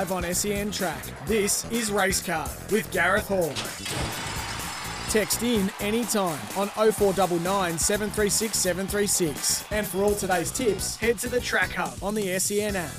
live on SEN Track. This is Racecard with Gareth Hall. Text in anytime on 0499 736 736. And for all today's tips, head to the Track Hub on the SEN app.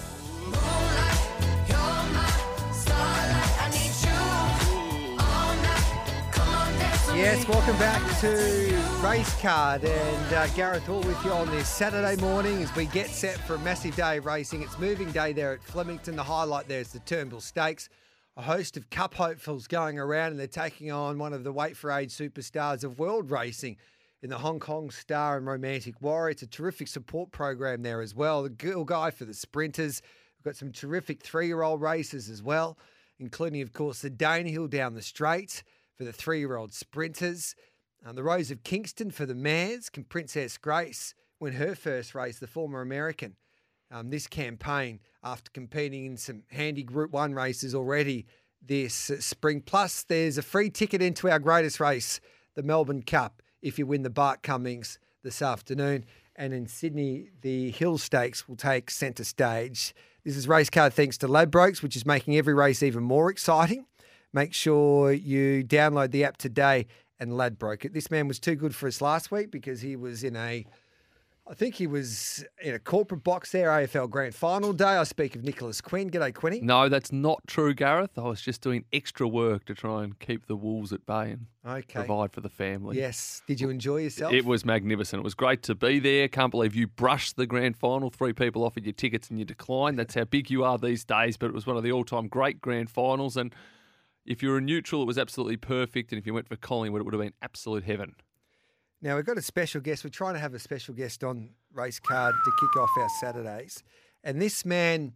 Yes, welcome back to Race Card and uh, Gareth Hall with you on this Saturday morning as we get set for a massive day of racing. It's moving day there at Flemington. The highlight there is the Turnbull Stakes. A host of Cup hopefuls going around and they're taking on one of the weight for age superstars of world racing in the Hong Kong Star and Romantic Warrior. It's a terrific support program there as well. The Gilgai for the sprinters. We've got some terrific three year old races as well, including, of course, the Danehill down the straight for the three year old sprinters. Um, the Rose of Kingston for the mares. Can Princess Grace win her first race, the former American, um, this campaign after competing in some handy Group 1 races already this spring? Plus, there's a free ticket into our greatest race, the Melbourne Cup, if you win the Bart Cummings this afternoon. And in Sydney, the Hill Stakes will take centre stage. This is race card thanks to Ladbrokes, which is making every race even more exciting. Make sure you download the app today and Ladbroke it. This man was too good for us last week because he was in a, I think he was in a corporate box there, AFL Grand Final day. I speak of Nicholas Quinn. G'day, Quinny. No, that's not true, Gareth. I was just doing extra work to try and keep the Wolves at bay and Okay. provide for the family. Yes. Did you enjoy yourself? It was magnificent. It was great to be there. Can't believe you brushed the grand final. Three people offered you tickets and you declined. That's how big you are these days. But it was one of the all-time great grand finals. And if you were a neutral, it was absolutely perfect. And if you went for Collingwood, it would have been absolute heaven. Now we've got a special guest. We're trying to have a special guest on race card to kick off our Saturdays, and this man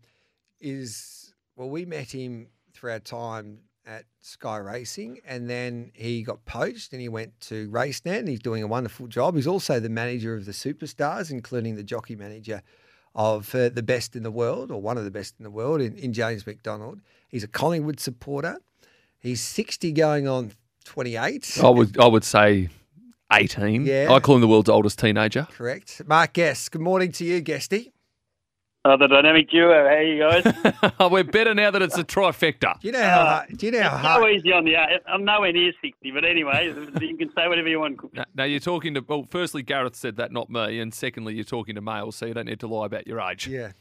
is well. We met him through our time at Sky Racing, and then he got poached and he went to RaceNet, and he's doing a wonderful job. He's also the manager of the superstars, including the jockey manager of uh, the best in the world, or one of the best in the world, in, in James McDonald. He's a Collingwood supporter. He's sixty, going on twenty-eight. I would, I would say 18. Yeah. I call him the world's oldest teenager. Correct. Mark Guest, good morning to you, Guesty. Uh, the dynamic duo. How you guys? We're better now that it's a trifecta. Do you know how hard, do you know how so hard, easy on the. I'm nowhere near sixty, but anyway, you can say whatever you want. Now- Now you're talking to well. Firstly, Gareth said that, not me, and secondly, you're talking to males, so you don't need to lie about your age. Yeah.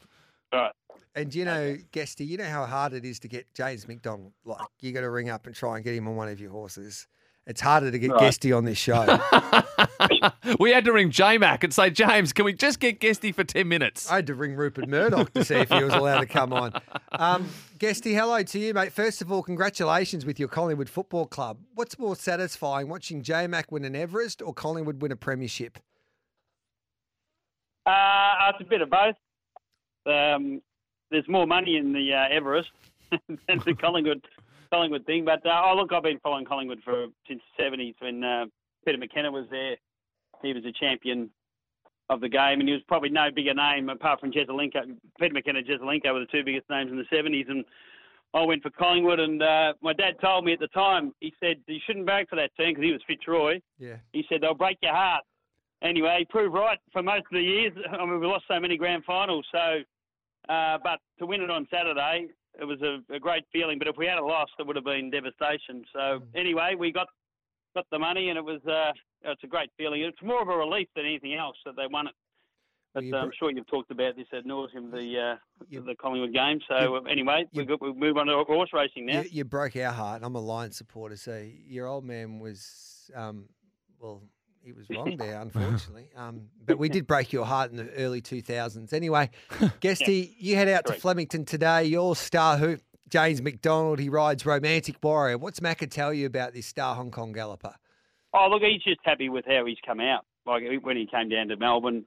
Right. And do you know, Guesty, you know how hard it is to get James McDonald. Like you got to ring up and try and get him on one of your horses. It's harder to get Right. Guesty on this show. we had to ring J Mac and say, James, can we just get Guesty for ten minutes? I had to ring Rupert Murdoch to see if he was allowed to come on. Um, Guesty, hello to you, mate. First of all, congratulations with your Collingwood Football Club. What's more satisfying, watching J Mac win an Everest or Collingwood win a premiership? Uh, it's a bit of both. Um, there's more money in the uh, Everest than the Collingwood Collingwood thing, but uh, oh look, I've been following Collingwood for since the '70s when uh, Peter McKenna was there. He was a champion of the game, and he was probably no bigger name apart from Jesaulenko. Peter McKenna and Jesaulenko were the two biggest names in the '70s, and I went for Collingwood. And uh, my dad told me at the time, he said you shouldn't barrack for that team because he was Fitzroy. Yeah. He said they'll break your heart. Anyway, he proved right for most of the years. I mean, we lost so many grand finals. So, uh, but to win it on Saturday, it was a, a great feeling. But if we had a lost, it would have been devastation. So anyway, we got got the money, and it was uh, it's a great feeling. It's more of a relief than anything else that they won it. But uh, I'm br- sure you've talked about this at nauseum, the uh, You- the Collingwood game. So uh, anyway, you- we got, we move on to horse racing now. You, you broke our heart. I'm a Lions supporter, so your old man was, um, well, he was wrong there, unfortunately. Um, but we did break your heart in the early 2000s. Anyway, Guesty, you head out to Flemington today. Your star hoop, James McDonald, he rides Romantic Warrior. What's Macca tell you about this star Hong Kong galloper? Oh, look, he's just happy with how he's come out. Like when he came down to Melbourne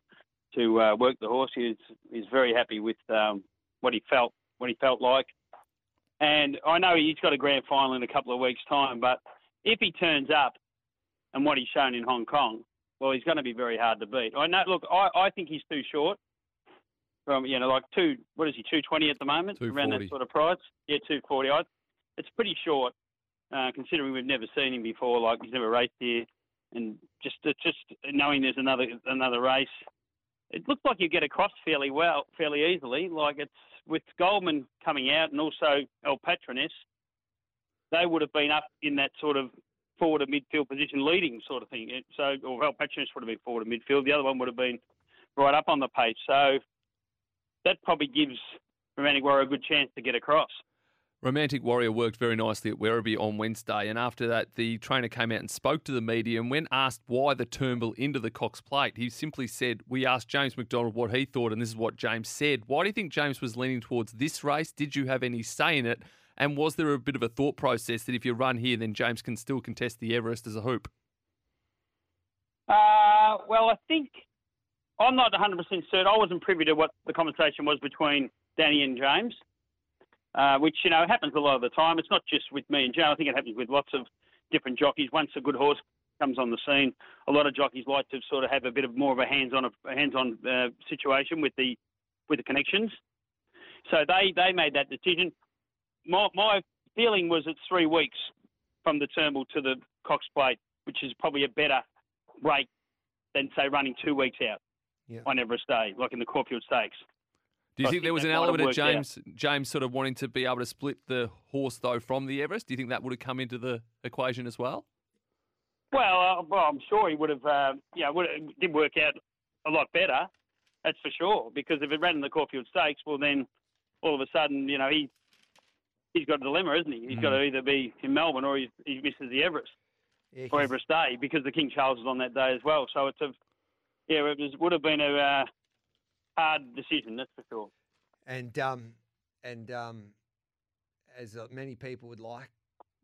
to uh, work the horse, he's he's very happy with um, what he felt, what he felt like. And I know he's got a grand final in a couple of weeks' time, but if he turns up and what he's shown in Hong Kong, well, he's going to be very hard to beat. I know. Look, I, I think he's too short. From you know, like two, what is he, two twenty at the moment, around 240. that sort of price. Yeah, two forty. It's pretty short, uh, considering we've never seen him before. Like he's never raced here, and just just knowing there's another another race, it looks like you get across fairly well, fairly easily. Like it's with Goldman coming out and also El Patroness, they would have been up in that sort of forward of midfield position, leading sort of thing. So, or El Patroness would have been forward of midfield. The other one would have been right up on the pace. So that probably gives Romantic Warrior a good chance to get across. Romantic Warrior worked very nicely at Werribee on Wednesday, and after that, the trainer came out and spoke to the media. And when asked why the Turnbull into the Cox Plate, he simply said, "We asked James McDonald what he thought, and this is what James said." Why do you think James was leaning towards this race? Did you have any say in it? And was there a bit of a thought process that if you run here, then James can still contest the Everest as a hoop? Uh, well, I think I'm not 100% certain. I wasn't privy to what the conversation was between Danny and James, uh, which, you know, happens a lot of the time. It's not just with me and Joe. I think it happens with lots of different jockeys. Once a good horse comes on the scene, a lot of jockeys like to sort of have a bit of more of a hands-on a hands-on uh, situation with the with the connections. So they they made that decision my, my feeling was it's three weeks from the Turnbull to the Cox Plate, which is probably a better rate than say running two weeks out yeah. on Everest Day, like in the Caulfield Stakes. Do you think, think there was an element of James out. James sort of wanting to be able to split the horse though from the Everest? Do you think that would have come into the equation as well? Well, uh, well, I'm sure he would have. Uh, yeah, would it did work out a lot better. That's for sure. Because if it ran in the Caulfield Stakes, well, then all of a sudden, you know, he he's got a dilemma, isn't he? He's mm. got to either be in Melbourne or he, he misses the Everest yeah, or Everest Day because the King Charles is on that day as well. So it's a yeah, it was, would have been a uh, hard decision, that's for sure. And um, and um, as uh, many people would like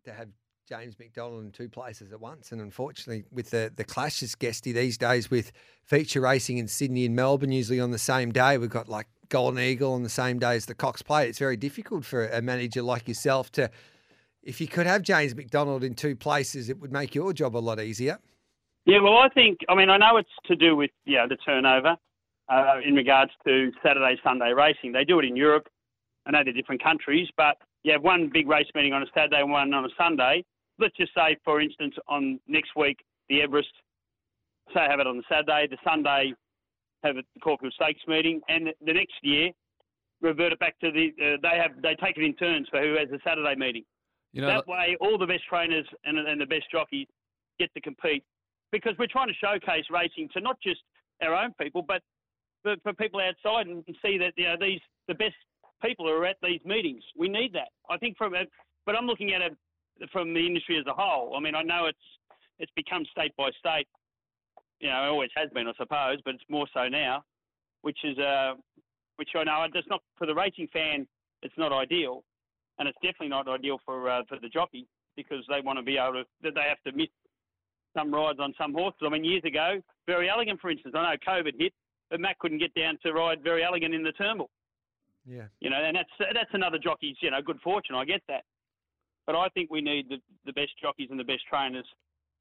to have James McDonald in two places at once. And unfortunately, with the, the clashes, Guesty, these days with feature racing in Sydney and Melbourne, usually on the same day, we've got like Golden Eagle on the same day as the Cox Plate. It's very difficult for a manager like yourself to, if you could have James McDonald in two places, it would make your job a lot easier. Yeah, well, I think, I mean, I know it's to do with, yeah, the turnover uh, in regards to Saturday, Sunday racing. They do it in Europe. I know they're different countries, but you have one big race meeting on a Saturday and one on a Sunday. Let's just say, for instance, on next week, the Everest, say have it on the Saturday, the Sunday have a Caulfield Stakes meeting, and the next year revert it back to the uh, they have they take it in turns for who has the Saturday meeting. You know, that way, all the best trainers and, and the best jockeys get to compete because we're trying to showcase racing to not just our own people, but for, for people outside and see that you know these the best people are at these meetings. We need that. I think from but I'm looking at it from the industry as a whole. I mean, I know it's it's become state by state you know, it always has been, I suppose, but it's more so now, which is uh, which I know it's not for the racing fan. It's not ideal, and it's definitely not ideal for uh, for the jockey because they want to be able to. They have to miss some rides on some horses. I mean, years ago, Verry Elleegant, for instance, I know COVID hit, but Matt couldn't get down to ride Verry Elleegant in the Turnbull. Yeah. You know, and that's that's another jockey's you know good fortune. I get that, but I think we need the the best jockeys and the best trainers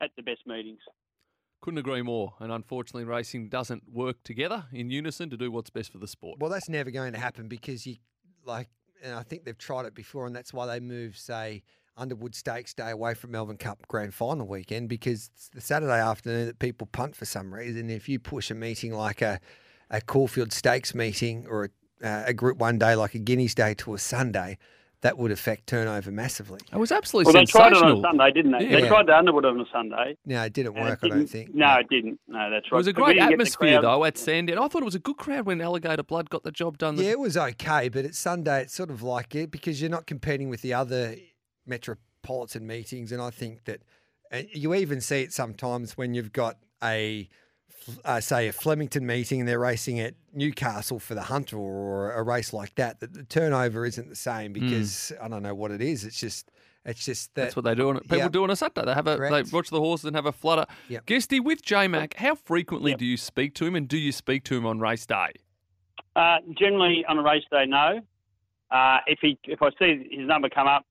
at the best meetings. Couldn't agree more. And unfortunately, racing doesn't work together in unison to do what's best for the sport. Well, that's never going to happen because you, like, and I think they've tried it before, and that's why they move, say, Underwood Stakes Day away from Melbourne Cup Grand Final weekend because it's the Saturday afternoon that people punt for some reason. If you push a meeting like a, a Caulfield Stakes meeting or a, uh, a Group One day like a Guineas Day to a Sunday, that would affect turnover massively. It was absolutely well, sensational. they tried it on Sunday, didn't they? Yeah. They tried the Underwood on a Sunday. No, it didn't work, it didn't, I don't think. No, it didn't. No, that's right. It was a great atmosphere, though, at Sandown. I thought it was a good crowd when Alligator Blood got the job done. Yeah, it was okay, but at Sunday, it's sort of like it because you're not competing with the other metropolitan meetings. And I think that you even see it sometimes when you've got a – uh, say a Flemington meeting and they're racing at Newcastle for the Hunter or a race like that, that the turnover isn't the same hmm. because mm. I don't know what it is. It's just it's just that, that's what they do. On, people yep. do on a Saturday. They have a Correct. they watch the horses and have a flutter. Yep. Guesty with J Mac, how frequently yep. do you speak to him, and do you speak to him on race day? Uh, generally on a race day, no. Uh, if he if I see his number come up,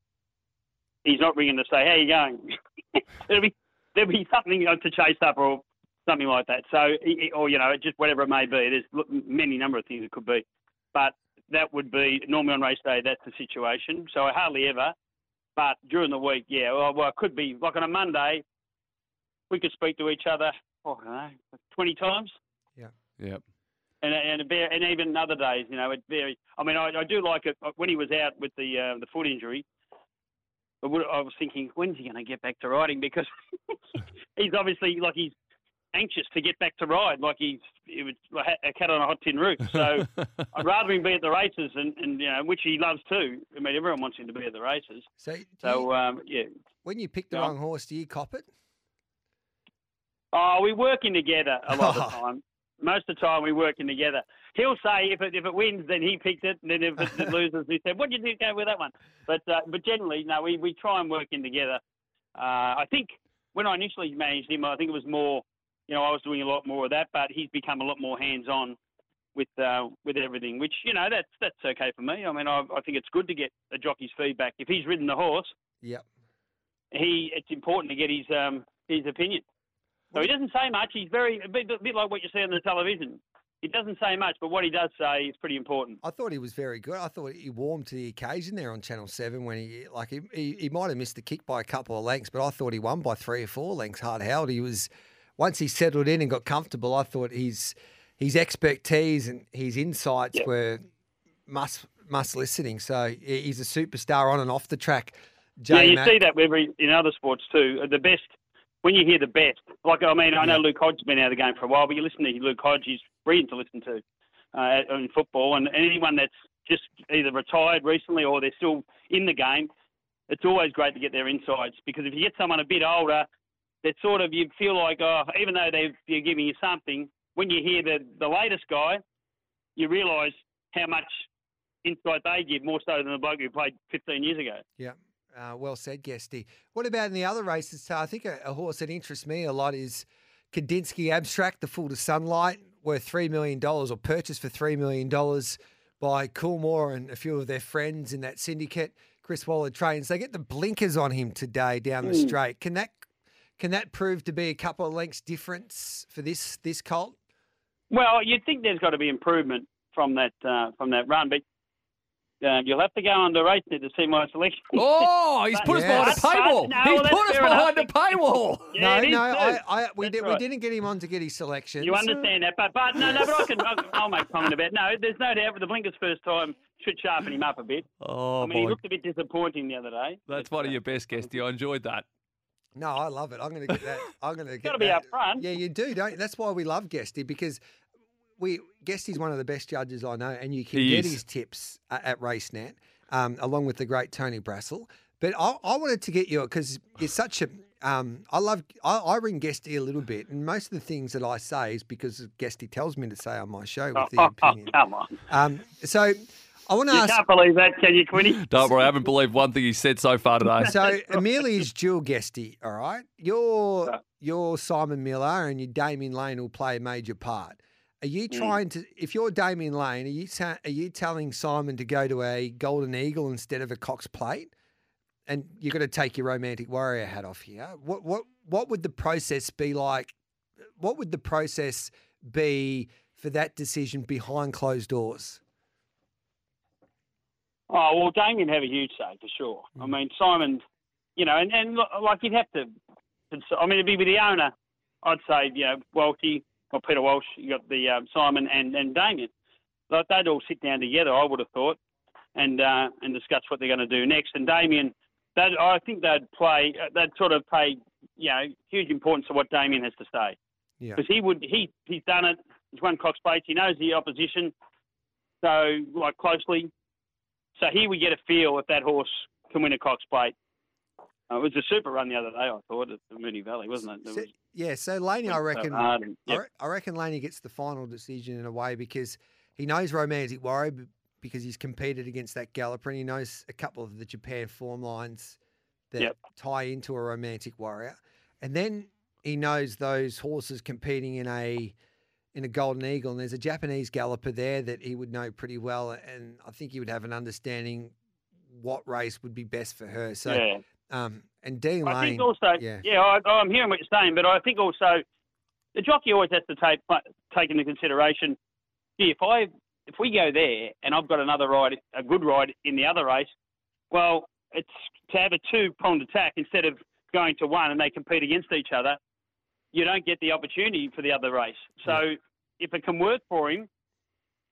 he's not ringing to say how you going. there'll be there'll be something to chase up or something like that. So, or you know, just whatever it may be. There's many number of things it could be, but that would be normally on race day. That's the situation. So I hardly ever. But during the week, yeah, well, well it could be like on a Monday. We could speak to each other. Oh, I don't know, twenty times. Yeah. Yep. and and a and even other days, you know, it very. I mean, I, I do like it when he was out with the uh, the foot injury. I I was thinking, when's he going to get back to riding? Because he's obviously like he's anxious to get back to ride, like he's it was like a cat on a hot tin roof. So I'd rather him be at the races, and, and you know, which he loves too. I mean, everyone wants him to be at the races. So, do you- um, yeah. when you pick the Yeah. wrong horse, do you cop it? Oh, we're working together a lot of the time. Most of the time, we're working together. He'll say if it if it wins, then he picked it, and then if it loses, he said, "What did you go with that one?" But uh, but generally, no, we, we try and work in together. Uh, I think when I initially managed him, I think it was more, you know, I was doing a lot more of that, but he's become a lot more hands on with uh, with everything, which you know that's that's okay for me. I mean, I, I think it's good to get a jockey's feedback. If he's ridden the horse, Yep. he it's important to get his um, his opinion. So he doesn't say much. He's very a bit, a bit like what you see on the television. He doesn't say much, but what he does say is pretty important. I thought he was very good. I thought he warmed to the occasion there on Channel Seven when he like he, he, he might have missed the kick by a couple of lengths, but I thought he won by three or four lengths. Hard held. He was once he settled in and got comfortable. I thought his his expertise and his insights Yeah. were must must listening. So he's a superstar on and off the track. yeah, you Mac. see that every in other sports too. The best when you hear the best. Like I mean, I know Luke Hodge's been out of the game for a while, but you listen to Luke Hodge. He's brilliant to listen to uh, in football, and anyone that's just either retired recently or they're still in the game. It's always great to get their insights because if you get someone a bit older, that sort of you feel like oh, even though they they're giving you something, when you hear the the latest guy, you realise how much insight they give more so than the bloke who played 15 years ago. Yeah. Uh, well said, Guesty. What about in the other races? So I think a, a horse that interests me a lot is Kandinsky Abstract, the Full to Sunlight, worth $3 million or purchased for $3 million by Coolmore and a few of their friends in that syndicate. Chris Waller trains. They get the blinkers on him today down the Mm. straight. Can that can that prove to be a couple of lengths difference for this this colt? Well, you'd think there's got to be improvement from that uh, from that run, but uh, you'll have to go on to race it to see my selection. Oh, he's put us behind a paywall. No, he's put us fair enough. behind a paywall. Yeah, no, no. I, I, we, That's did, we right. didn't get him on to get his selection. You understand that, but but no, no, but I can I'll, I'll make comment about no. There's no doubt with the blinkers first time should sharpen him up a bit. Oh, I mean, he looked a bit disappointing the other day. That's but, one of your best, Guesty. I enjoyed that. No, I love it. I'm going to get that. I'm going to get Gotta be that. upfront. Yeah, you do, don't you? That's why we love Guesty because we Guesty's one of the best judges I know, and you can He get is. his tips at, at RaceNet, um, along with the great Tony Brassel. But I, I wanted to get you because it's such a. Um, I love. I, I ring Guesty a little bit, and most of the things that I say is because Guesty tells me to say on my show with the Oh, opinion. come on! Um, so I want to You ask. can't believe that, can you, Quinny? Don't worry, I haven't believed one thing he said so far today. So Amelia's Jewel guesty, all right? Your Right. your Simon Miller and your Damian Lane will play a major part. Are you Mm. trying to? If you're Damian Lane, are you ta- are you telling Simon to go to a Golden Eagle instead of a Cox Plate? And you've got to take your romantic warrior hat off here. What what what would the process be like? What would the process be for that decision behind closed doors? Oh well, Damian have a huge say for sure. I Mm. mean, Simon, you know, and, and like you'd have to. I mean, it'd be with the owner. I'd say, you know, Walty or Peter Walsh. You got the um, Simon and and Damian. Like they'd all sit down together. I would have thought, and uh, and discuss what they're going to do next. And Damian, that I think they'd play. uh, They'd sort of pay, you know, huge importance to what Damian has to say Yeah. because he would he he's done it. He's won Cox Plates. He knows the opposition so like closely. So here we get a feel if that horse can win a Cox Plate. Uh, it was a super run the other day. I thought at the Moonee Valley, wasn't it? It was yeah. So Laney, I reckon. hard and- I re- I reckon Laney gets the final decision in a way because he knows Romantic Warrior because he's competed against that Galloper and he knows a couple of the Japan form lines that Yep. tie into a Romantic Warrior. And then he knows those horses competing in a in a Golden Eagle and there's a Japanese Galloper there that he would know pretty well and I think he would have an understanding what race would be best for her. So yeah. um and Dean I think also, yeah. yeah, I, I'm hearing what you're saying, but I think also the jockey always has to take take into consideration. Gee, if I if we go there and I've got another ride, a good ride in the other race, well, it's to have a two pronged attack instead of going to one and they compete against each other. You don't get the opportunity for the other race. So if it can work for him,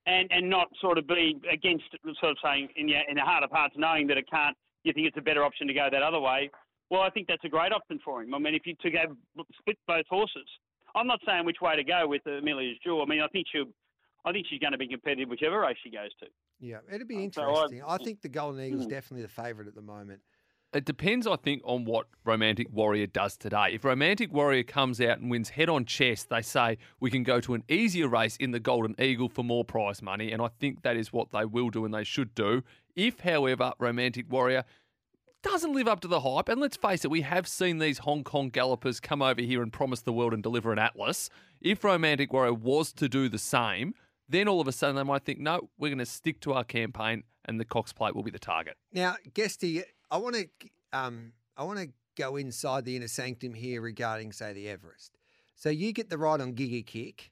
and and not sort of be against sort of saying in your in the heart of hearts knowing that it can't. You think it's a better option to go that other way. Well, I think that's a great option for him. I mean, if you to go split both horses, I'm not saying which way to go with Amelia's Jewel. I mean, I think she'll. I think she's going to be competitive whichever race she goes to. Yeah, it'd be Uh, so I- interesting. I think the Golden Eagle's Mm. definitely the favourite at the moment. It depends, I think, on what Romantic Warrior does today. If Romantic Warrior comes out and wins head on chest, they say we can go to an easier race in the Golden Eagle for more prize money, and I think that is what they will do and they should do. If, however, Romantic Warrior doesn't live up to the hype, and let's face it, we have seen these Hong Kong gallopers come over here and promise the world and deliver an Atlas. If Romantic Warrior was to do the same, then all of a sudden they might think, no, we're going to stick to our campaign and the Cox Plate will be the target. Now, Guesty, I want to um, I want to go inside the inner sanctum here regarding, say, the Everest. So you get the ride on Giga Kick.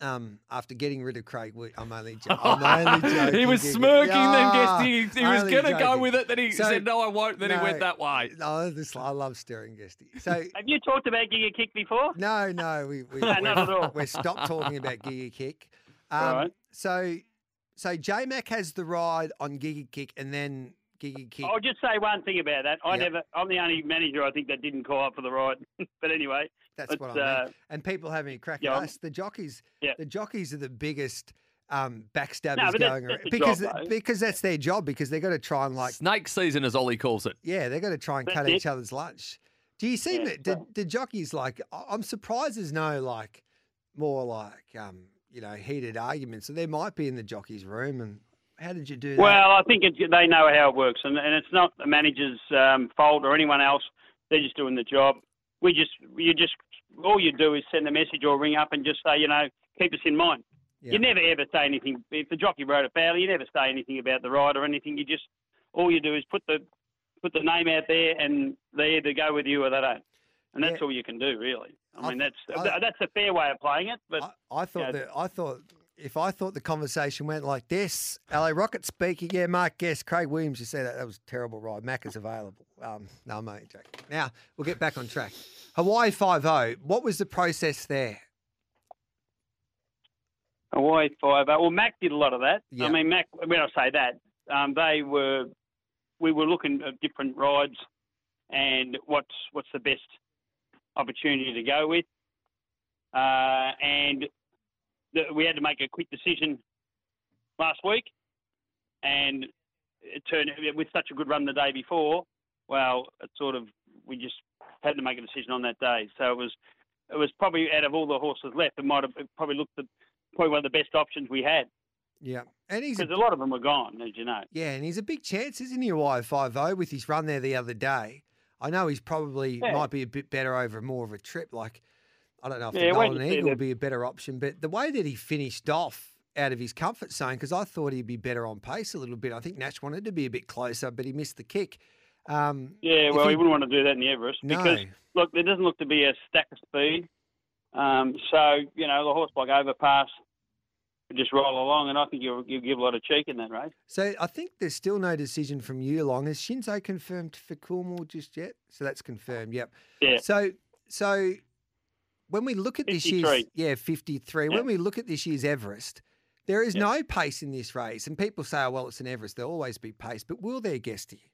Um, after getting rid of Craig, Wi- I'm only, jo- I'm only joking. he was Giga. smirking, then guessed he, he was going to go with it. Then he So- said, "No, I won't." Then No. he went that way. No, this I love stirring Guesty. So Have you talked about Giga Kick before? no, no, we we No, not at all. we're, we're stopped talking about Giga Kick. Um, Right. So so J Mac has the ride on Giga Kick, and then Giga Kick. I'll just say one thing about that. I Yep. never. I'm the only manager I think that didn't call up for the ride. but anyway, That's it's, what I mean. uh, and people having a crack yeah, at us. The jockeys, Yeah. the jockeys are the biggest um, backstabbers No, but that's- going that's around because job, because that's their job because they've got to try and like Snake season, as Ollie calls it. yeah they've got to try and That's cut it. each other's lunch. Do you see Yeah, that? The, so- jockeys like I- I'm surprised there's no like more like um, you know heated arguments. So there might be in the jockeys room. And how did you do that? well, I think it, they know how it works, and, and it's not the manager's um, fault or anyone else. They're just doing the job. We just, you just, all you do is send a message or ring up and just say, you know, keep us in mind. Yeah. You never ever say anything. If the jockey rode it badly, you never say anything about the ride or anything. You just, all you do is put the, put the name out there, and they either go with you or they don't. And that's Yeah. all you can do, really. I I- mean, that's I- that's a fair way of playing it, but I, I thought yeah. that I thought if I thought the conversation went like this, LA Rocket speaking, yeah, Mark Guest, Craig Williams, you say that that was a terrible ride. Mac is available. Um, no, I'm only joking. Now we'll get back on track. Hawaii Five O. What was the process there? Hawaii Five. Well, Mac did a lot of that. Yeah. I mean, Mac. When I say that, um, they were, we were looking at different rides, and what's what's the best opportunity to go with, uh, and we had to make a quick decision last week, and it turned with such a good run the day before. Well, it sort of we just had to make a decision on that day. So it was it was probably out of all the horses left, it might have it probably looked the probably one of the best options we had Yeah, and he's a, because a lot of them were gone, as you know. yeah, and he's a big chance, isn't he? Hawaii Five O with his run there the other day. I know he's probably Yeah. might be a bit better over more of a trip. Like I don't know if Yeah, the Golden Eagle would be a better option, but the way that he finished off out of his comfort zone, because I thought he'd be better on pace a little bit. I think Nash wanted to be a bit closer, but he missed the kick. Um, Yeah, well, he- he wouldn't want to do that in the Everest No. because look, there doesn't look to be a stack of speed. Um, so you know, the horse like Overpass would just roll along, and I think you'll, you'll give a lot of cheek in that race. So I think there's still no decision from you long. Has Shinzo confirmed for Coolmore just yet? So that's confirmed. Yep. Yeah. So so when we look at this year's 53. yeah 53, Yeah. when we look at this year's Everest, there is Yeah. no pace in this race, and people say, oh, well, it's an Everest. There'll always be pace, but will there, Guesty?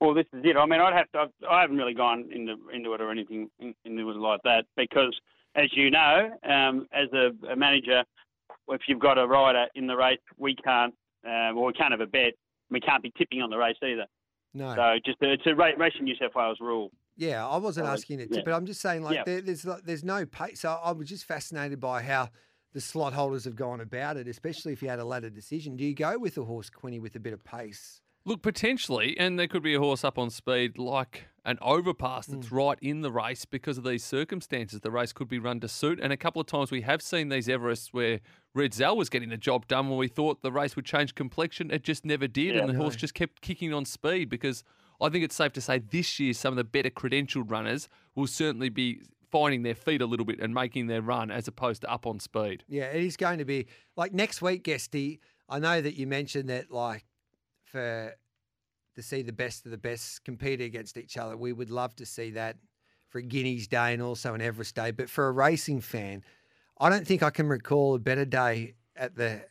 Well, this is it. I mean, I'd have to. I've, I haven't really gone into into it or anything in- into it like that because, as you know, um, as a, a manager, if you've got a rider in the race, we can't. Uh, well, we can't have a bet. We can't be tipping on the race either. No. So just it's a ra- racing New South Wales rule. Yeah, I wasn't Oh, asking it, yeah. but I'm just saying, like, Yeah. there, there's there's no pace. So I was just fascinated by how the slot holders have gone about it, especially if you had a ladder decision. Do you go with a horse Quinny with a bit of pace? Look, potentially, and there could be a horse up on speed like an overpass Mm. that's right in the race because of these circumstances. The race could be run to suit. And a couple of times we have seen these Everests where Redzel was getting the job done when we thought the race would change complexion. It just never did. Yeah. and the horse just kept kicking on speed because I think it's safe to say this year some of the better credentialed runners will certainly be finding their feet a little bit and making their run as opposed to up on speed. Yeah, it is going to be like next week, Guesty. I know that you mentioned that, like, for to see the best of the best compete against each other, we would love to see that for Guineas Day and also an Everest Day. But for a racing fan, I don't think I can recall a better day at the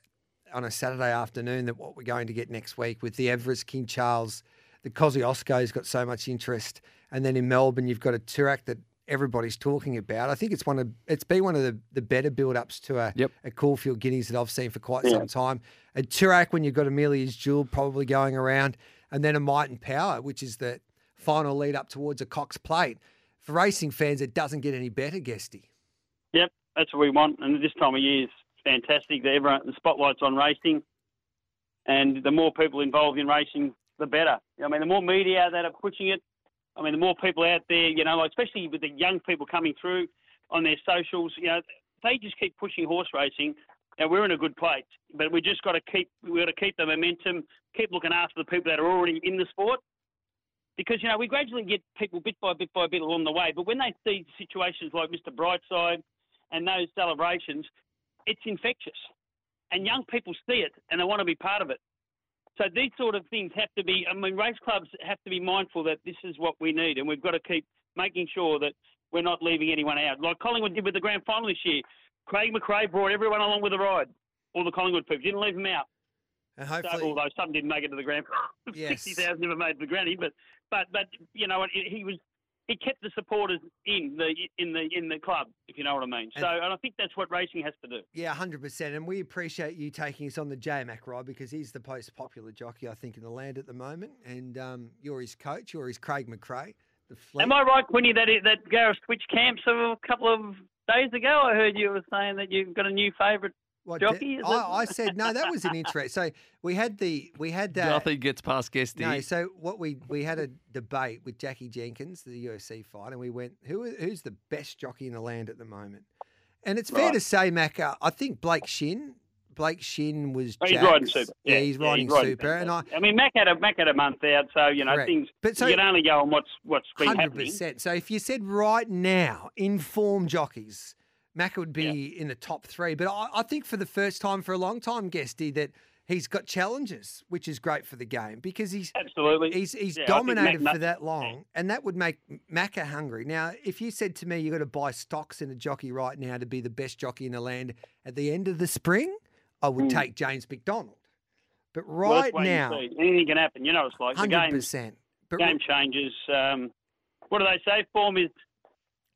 on a Saturday afternoon that what we're going to get next week with the Everest, King Charles, the Kosciuszko's got so much interest, and then in Melbourne you've got a Toorak that everybody's talking about. I think it's one of it's been one of the, the better build ups to a, Yep. a Caulfield Guineas that I've seen for quite Yeah. some time. A Toorak when you've got Amelia's Jewel probably going around, and then a Might and Power, which is the final lead up towards a Cox Plate. For racing fans, it doesn't get any better, Guesty. Yep, that's what we want. And this time of year is fantastic. The, everyone, the spotlight's on racing, and the more people involved in racing, the better. I mean, the more media that are pushing it. I mean, the more people out there, you know, especially with the young people coming through on their socials. You know, they just keep pushing horse racing. Now we're in a good place, but we just got to keep we got to keep the momentum, keep looking after the people that are already in the sport. Because you know we gradually get people bit by bit by bit along the way, but when they see situations like Mr. Brightside and those celebrations, it's infectious, and young people see it and they want to be part of it. So these sort of things have to be. I mean, race clubs have to be mindful that this is what we need, and we've got to keep making sure that we're not leaving anyone out, like Collingwood did with the grand final this year. Craig McRae brought everyone along with the ride, all the Collingwood people. Didn't leave them out. And So, although some didn't make it to the grand Yes. sixty thousand never made the granny, but but but you know he was he kept the supporters in the in the in the club, if you know what I mean. And- So and I think that's what racing has to do. yeah, hundred percent. And we appreciate you taking us on the J Mac ride because he's the most popular jockey I think in the land at the moment. And um, you're his coach. You're his Craig McRae. Am I right, Quinny, that that Gareth switched camps a couple of days ago? I heard you were saying that you've got a new favourite. What, jockey, is I. I said no. That was an interest. So we had the we had that. Nothing gets past Guesty. No, so what we we had a debate with Jackie Jenkins, the UFC fighter, and we went, who who's the best jockey in the land at the moment? And it's fair to say, Mac, uh, I think Blake Shin. Blake Shin was. Oh, he's riding super. Yeah, he's riding super, and I. I mean, Mac had a Mac had a month out, so you know Correct. things. But so- you can only go on what's what's been Hundred happening. So if you said right now, informed jockeys, Mac would be in the top three. But I, I think for the first time for a long time, Guesty, that he's got challenges, which is great for the game because he's Absolutely. He's he's Yeah, dominated Mac- for that long, and that would make Macca hungry. Now, if you said to me you've got to buy stocks in a jockey right now to be the best jockey in the land at the end of the spring, I would Mm. take James McDonald. But right now, anything can happen. You know, what it's like the hundred game. percent. But Game changes. Um, what do they say? Form is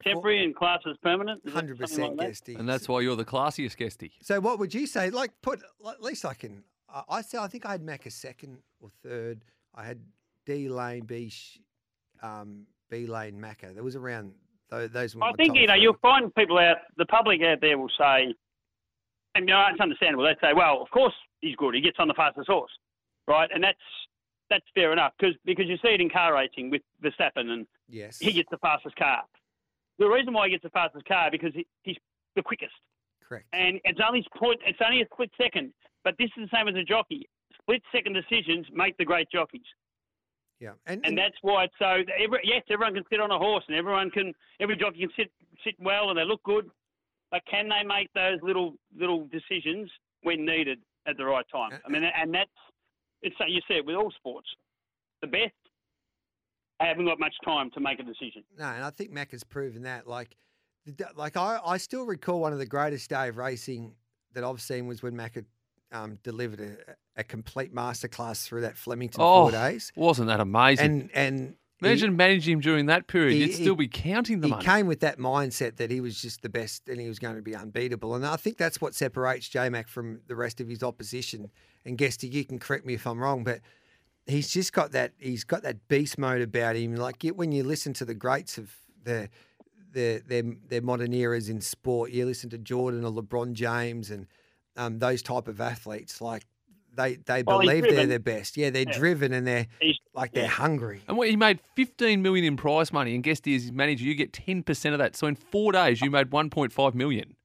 temporary and class is permanent. Hundred percent like? Guesty. and that's why you're the classiest Guesty. So what would you say? Like put at least I can. I, I say I think I had Macca second or third. I had D Lane B, um, B Lane Macca. There was around those. those were I think you know three. you'll find people out, the public out there will say, and you know it's understandable. They say, well, of course he's good. He gets on the fastest horse, right? And that's that's fair enough because because you see it in car racing with Verstappen and yes. he gets the fastest car. The reason why he gets the fastest car because he, he's the quickest, Correct. and it's only split. It's only a split second. But this is the same as a jockey. Split second decisions make the great jockeys. Yeah, and, and that's why it's so. Every, yes, everyone can sit on a horse, and everyone can. Every jockey can sit sit well, and they look good. But can they make those little little decisions when needed at the right time? I mean, and that's it's like you said with all sports. The best haven't got much time to make a decision. no, and I think Mac has proven that. Like, like I, I still recall one of the greatest day of racing that I've seen was when Mac had um, delivered a, a complete masterclass through that Flemington Oh, four days, wasn't that amazing? and and he- Imagine managing him during that period. he- You'd he- still be counting the he money. came with that mindset that he was just the best and he was going to be unbeatable. And I think that's what separates J Mac from the rest of his opposition. And Guesty, you can correct me if I'm wrong, but he's just got that he's got that beast mode about him. Like when you listen to the greats of the their their their modern eras in sport, you listen to Jordan or LeBron James and um, those type of athletes, like they they Well, believe they're driven. their best. Yeah, they're Yeah. driven and they're He's, like they're yeah. hungry. And what he made 15 million in prize money, and guess is his manager. You get 10% of that. So in four days, you made 1.5 million.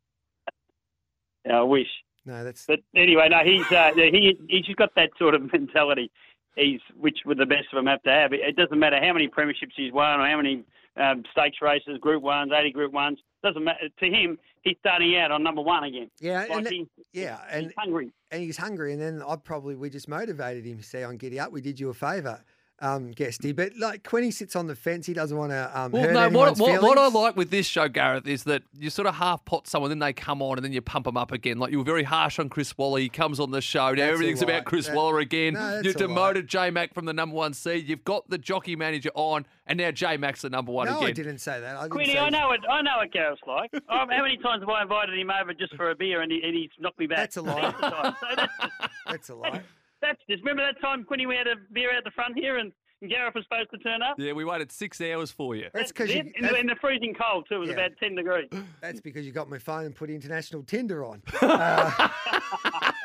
I wish. No, that's But anyway, no, he's uh, he he's just got that sort of mentality. He's which with the best of them have to have. It doesn't matter how many premierships he's won or how many um, stakes races, Group Ones, eighty Group Ones. Doesn't matter to him. He's starting out on number one again. yeah, Like and he's, yeah, he's and hungry. and he's hungry. And then I probably we just motivated him. to Say on Giddy Up, we did you a favour. Um, Guesty. But like Quinny sits on the fence. He doesn't want to um, Well, hurt no, what, anyone's what, what I like with this show, Gareth, is that you sort of half pot someone, then they come on, and then you pump them up again. Like you were very harsh on Chris Waller. He comes on the show. Now That's everything's all right. about Chris That- Waller again. No, you all right. demoted J Mac from the number one seed. You've got the jockey manager on, and now J Mac's the number one No, again. I didn't say that. I didn't Queenie, say I know what I know what Gareth's like. Um, how many times have I invited him over just for a beer and, he, and he's knocked me back? That's a lie. So that's, That's a lie. That's just remember that time Quinny we had a beer out the front here and, and Gareth was supposed to turn up. Yeah, we waited six hours for you. That's because you. in, the, in the freezing cold too. It was Yeah. about ten degrees. That's because you got my phone and put international Tinder on.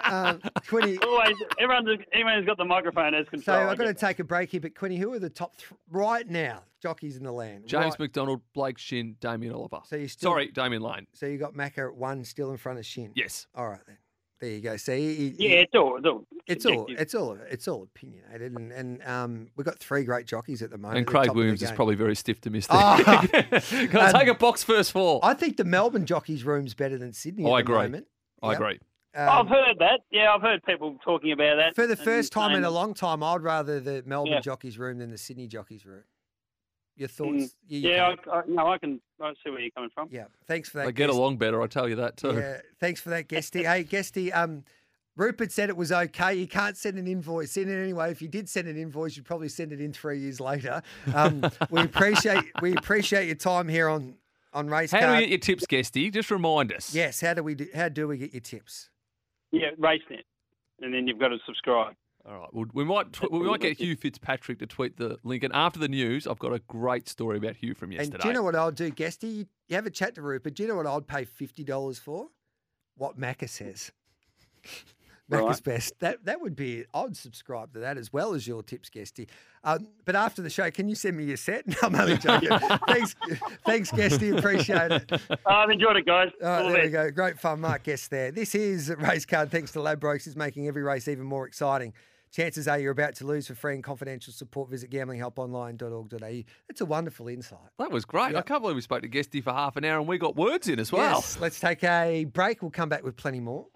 Uh, um, Quinny, Always, everyone's everyone's got the microphone as so control. I I've got to take a break here, but Quinny, who are the top th- right now jockeys in the land? James Right- McDonald, Blake Shin, Damien Oliver. So you still- Sorry, Damian Lane. So you got Macca at one, still in front of Shin. Yes. All right then. There you go. See, he, he- Yeah, it's all, it's all, it's all it's all it's all opinionated, and and um, we've got three great jockeys at the moment. And Craig top of the Williams is probably very stiff to miss there. Ah. Can I Um, take a box first four? I think the Melbourne jockeys room's better than Sydney. Oh, at I the agree. moment. I Yep. agree. Um, I've heard that. Yeah, I've heard people talking about that. for the first time in a long time, I'd rather the Melbourne Yeah. jockeys room than the Sydney jockeys room. Your thoughts? Mm, You- you Yeah, can't- I, I, no, I can. I see where you're coming from. yeah. Thanks for that. They get Guest- along better, I tell you that too. Yeah, thanks for that, Guesty. hey, Guesty, um, Rupert said it was okay. You can't send an invoice in it anyway. If you did send an invoice, you'd probably send it in three years later. Um, we appreciate we appreciate your time here on on race How do we get your tips, Guesty? Just remind us. yes, how do we do, how do we get your tips? Yeah, RaceNet, and then you've got to subscribe. All right. Well, we might tw- we might get Hugh Fitzpatrick to tweet the link, and after the news, I've got a great story about Hugh from yesterday. And do you know what I'll do, Guesty? You, you have a chat to Rupert. Do you know what I'd pay fifty dollars for? What Macca says. Macca's Right. best. That that would be. I'd subscribe to that as well as your tips, Guesty. Um, but after the show, can you send me your set? No, I'm only joking. thanks, thanks, Guesty. Appreciate it. I've enjoyed it, guys. All right, All the there we go. Great fun, Mark Guest there. This is Race Card. Thanks to Ladbrokes, is making every race even more exciting. Chances are you're about to lose. For free and confidential support, visit gamblinghelponline.org.au. That's a wonderful insight. That was great. I can't believe we spoke to Guesty for half an hour and we got words in as well. Yes. Let's take a break. We'll come back with plenty more.